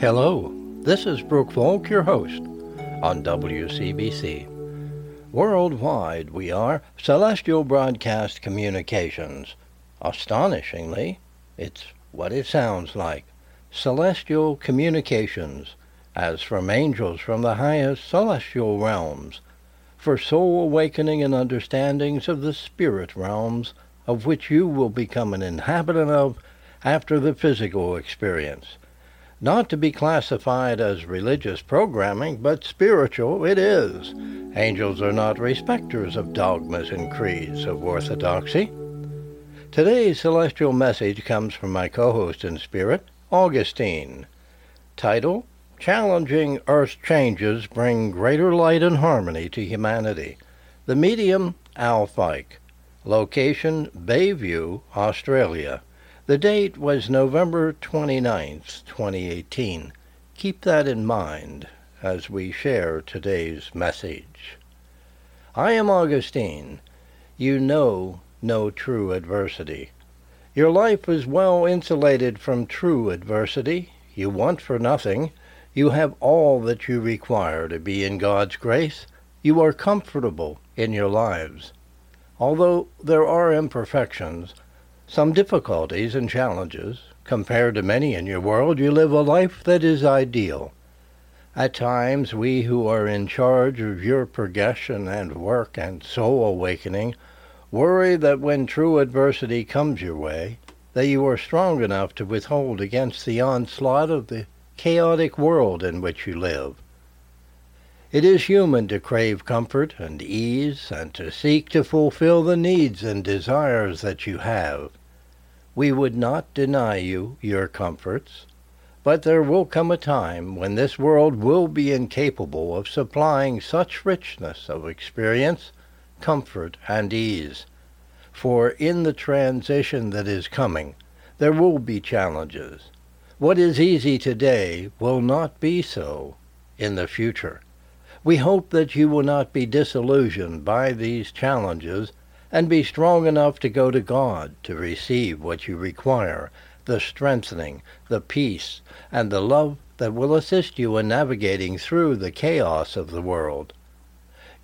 Hello, this is Brooke Folk, your host on WCBC. Worldwide, we are Celestial Broadcast Communications. Astonishingly, it's what it sounds like Celestial Communications, as from angels from the highest celestial realms, for soul awakening and understandings of the spirit realms, of which you will become an inhabitant of after the physical experience not to be classified as religious programming, but spiritual it is. Angels are not respecters of dogmas and creeds of orthodoxy. Today's celestial message comes from my co host in spirit, Augustine. Title Challenging Earth's Changes Bring Greater Light and Harmony to Humanity. The medium, Al Fike. Location, Bayview, Australia. The date was November 29th, 2018. Keep that in mind as we share today's message. I am Augustine. You know no true adversity. Your life is well insulated from true adversity. You want for nothing. You have all that you require to be in God's grace. You are comfortable in your lives. Although there are imperfections, some difficulties and challenges. Compared to many in your world, you live a life that is ideal. At times, we who are in charge of your progression and work and soul awakening worry that when true adversity comes your way, that you are strong enough to withhold against the onslaught of the chaotic world in which you live. It is human to crave comfort and ease and to seek to fulfill the needs and desires that you have. We would not deny you your comforts, but there will come a time when this world will be incapable of supplying such richness of experience, comfort, and ease. For in the transition that is coming, there will be challenges. What is easy today will not be so in the future. We hope that you will not be disillusioned by these challenges and be strong enough to go to God to receive what you require the strengthening, the peace, and the love that will assist you in navigating through the chaos of the world.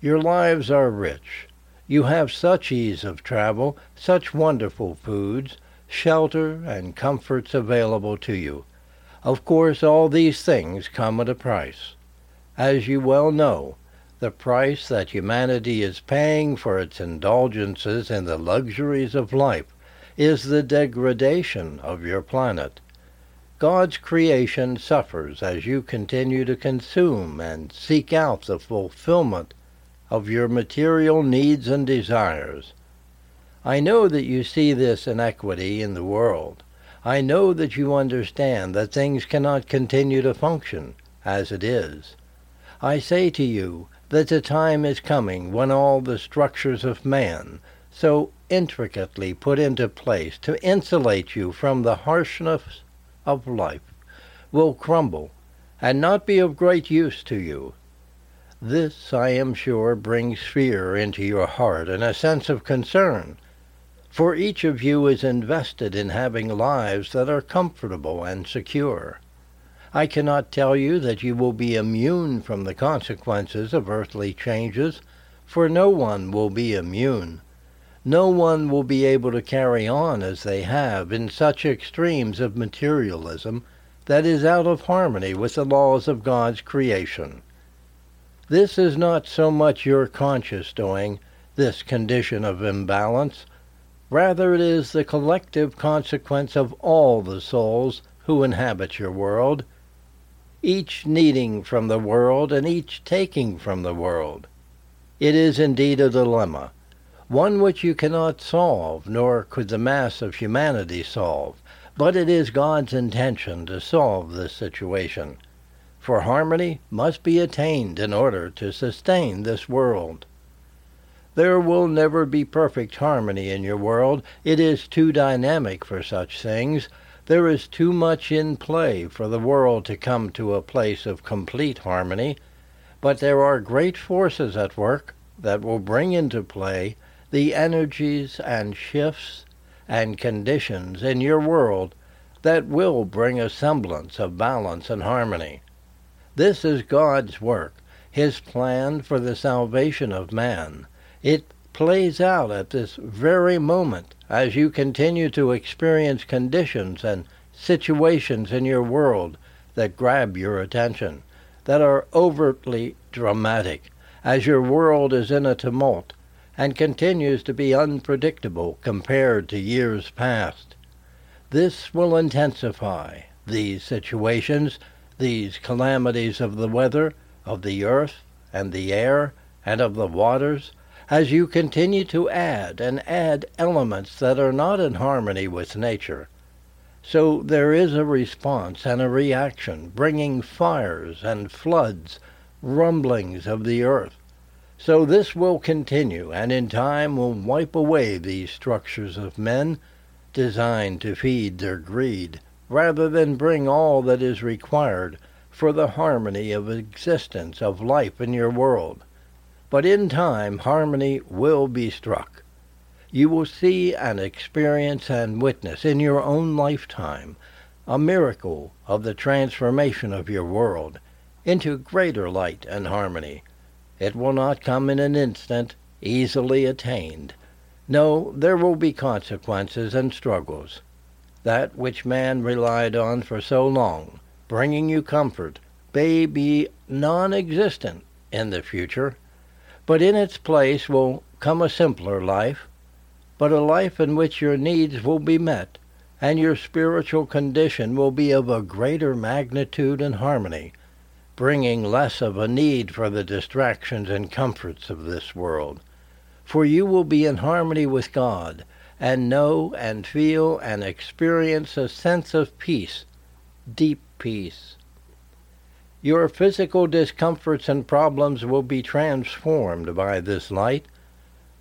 Your lives are rich. You have such ease of travel, such wonderful foods, shelter, and comforts available to you. Of course, all these things come at a price. As you well know, the price that humanity is paying for its indulgences in the luxuries of life is the degradation of your planet. God's creation suffers as you continue to consume and seek out the fulfillment of your material needs and desires. I know that you see this inequity in the world. I know that you understand that things cannot continue to function as it is. I say to you that the time is coming when all the structures of man, so intricately put into place to insulate you from the harshness of life, will crumble and not be of great use to you. This, I am sure, brings fear into your heart and a sense of concern, for each of you is invested in having lives that are comfortable and secure. I cannot tell you that you will be immune from the consequences of earthly changes, for no one will be immune. No one will be able to carry on as they have in such extremes of materialism that is out of harmony with the laws of God's creation. This is not so much your conscious doing, this condition of imbalance. Rather, it is the collective consequence of all the souls who inhabit your world each needing from the world and each taking from the world. It is indeed a dilemma, one which you cannot solve, nor could the mass of humanity solve, but it is God's intention to solve this situation. For harmony must be attained in order to sustain this world. There will never be perfect harmony in your world. It is too dynamic for such things, there is too much in play for the world to come to a place of complete harmony, but there are great forces at work that will bring into play the energies and shifts and conditions in your world that will bring a semblance of balance and harmony. This is God's work, His plan for the salvation of man. It plays out at this very moment as you continue to experience conditions and situations in your world that grab your attention, that are overtly dramatic, as your world is in a tumult and continues to be unpredictable compared to years past. This will intensify these situations, these calamities of the weather, of the earth, and the air, and of the waters, as you continue to add and add elements that are not in harmony with nature. So there is a response and a reaction, bringing fires and floods, rumblings of the earth. So this will continue, and in time will wipe away these structures of men designed to feed their greed, rather than bring all that is required for the harmony of existence, of life in your world. But in time, harmony will be struck. You will see and experience and witness in your own lifetime a miracle of the transformation of your world into greater light and harmony. It will not come in an instant, easily attained. No, there will be consequences and struggles. That which man relied on for so long, bringing you comfort, may be non existent in the future. But in its place will come a simpler life, but a life in which your needs will be met and your spiritual condition will be of a greater magnitude and harmony, bringing less of a need for the distractions and comforts of this world. For you will be in harmony with God and know and feel and experience a sense of peace, deep peace. Your physical discomforts and problems will be transformed by this light.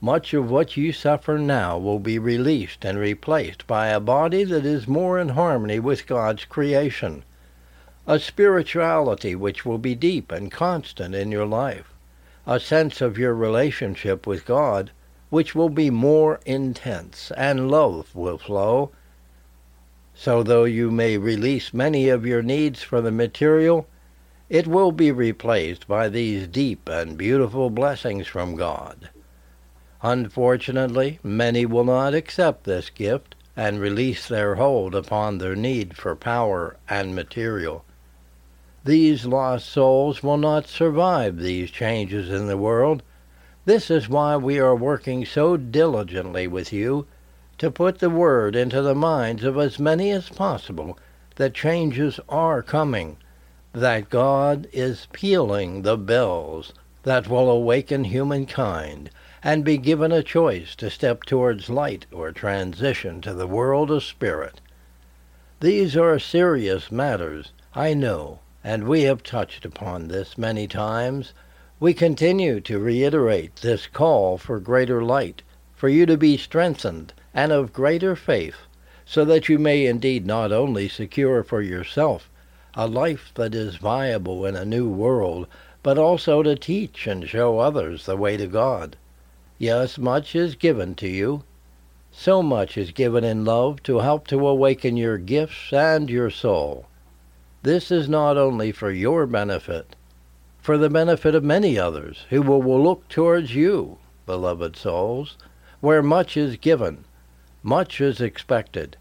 Much of what you suffer now will be released and replaced by a body that is more in harmony with God's creation, a spirituality which will be deep and constant in your life, a sense of your relationship with God which will be more intense, and love will flow. So, though you may release many of your needs for the material, it will be replaced by these deep and beautiful blessings from God. Unfortunately, many will not accept this gift and release their hold upon their need for power and material. These lost souls will not survive these changes in the world. This is why we are working so diligently with you to put the word into the minds of as many as possible that changes are coming that God is pealing the bells that will awaken humankind and be given a choice to step towards light or transition to the world of spirit. These are serious matters, I know, and we have touched upon this many times. We continue to reiterate this call for greater light, for you to be strengthened and of greater faith, so that you may indeed not only secure for yourself a life that is viable in a new world, but also to teach and show others the way to God. Yes, much is given to you. So much is given in love to help to awaken your gifts and your soul. This is not only for your benefit, for the benefit of many others who will, look towards you, beloved souls, where much is given, much is expected,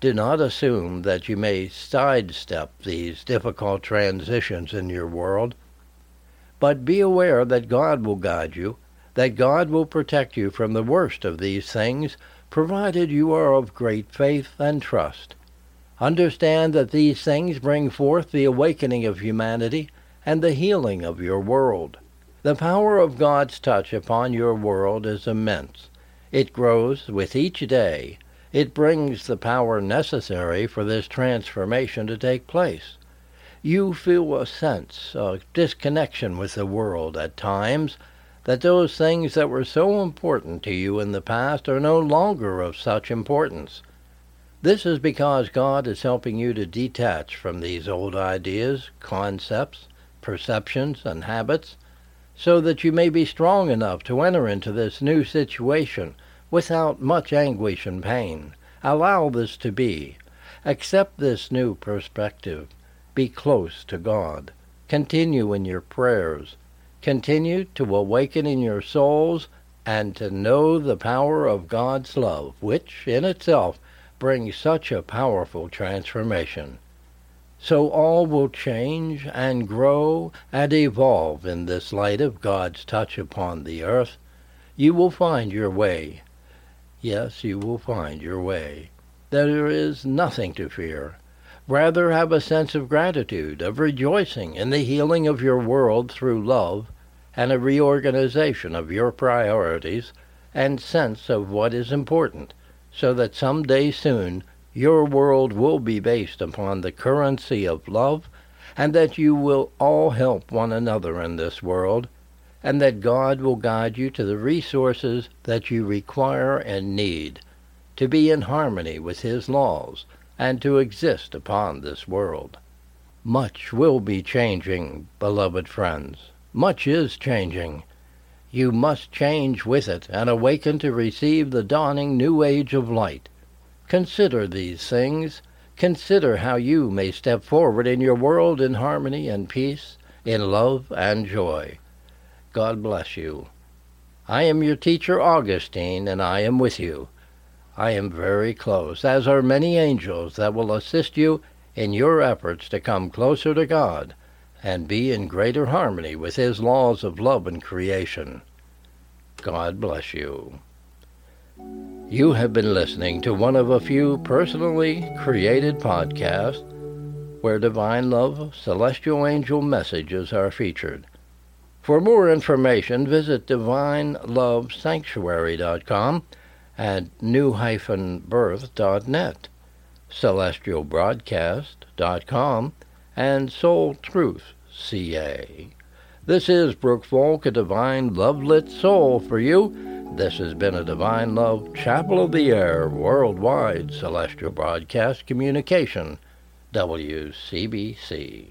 do not assume that you may sidestep these difficult transitions in your world, but be aware that God will guide you, that God will protect you from the worst of these things, provided you are of great faith and trust. Understand that these things bring forth the awakening of humanity and the healing of your world. The power of God's touch upon your world is immense. It grows with each day it brings the power necessary for this transformation to take place. You feel a sense of disconnection with the world at times, that those things that were so important to you in the past are no longer of such importance. This is because God is helping you to detach from these old ideas, concepts, perceptions, and habits, so that you may be strong enough to enter into this new situation without much anguish and pain. Allow this to be. Accept this new perspective. Be close to God. Continue in your prayers. Continue to awaken in your souls and to know the power of God's love, which in itself brings such a powerful transformation. So all will change and grow and evolve in this light of God's touch upon the earth. You will find your way. Yes, you will find your way. There is nothing to fear. Rather have a sense of gratitude, of rejoicing in the healing of your world through love, and a reorganization of your priorities and sense of what is important, so that some day soon your world will be based upon the currency of love, and that you will all help one another in this world, and that God will guide you to the resources that you require and need to be in harmony with His laws and to exist upon this world. Much will be changing, beloved friends. Much is changing. You must change with it and awaken to receive the dawning new age of light Consider these things. Consider how you may step forward in your world in harmony and peace, in love and joy. God bless you. I am your teacher, Augustine, and I am with you. I am very close, as are many angels that will assist you in your efforts to come closer to God and be in greater harmony with His laws of love and creation. God bless you. You have been listening to one of a few personally created podcasts where divine love, celestial angel messages are featured. For more information, visit divinelovesanctuary.com and new-birth.net, celestialbroadcast.com, and soultruth.ca. This is Brooke Folk, a divine love-lit soul for you this has been a Divine Love Chapel of the Air worldwide celestial broadcast communication, WCBC.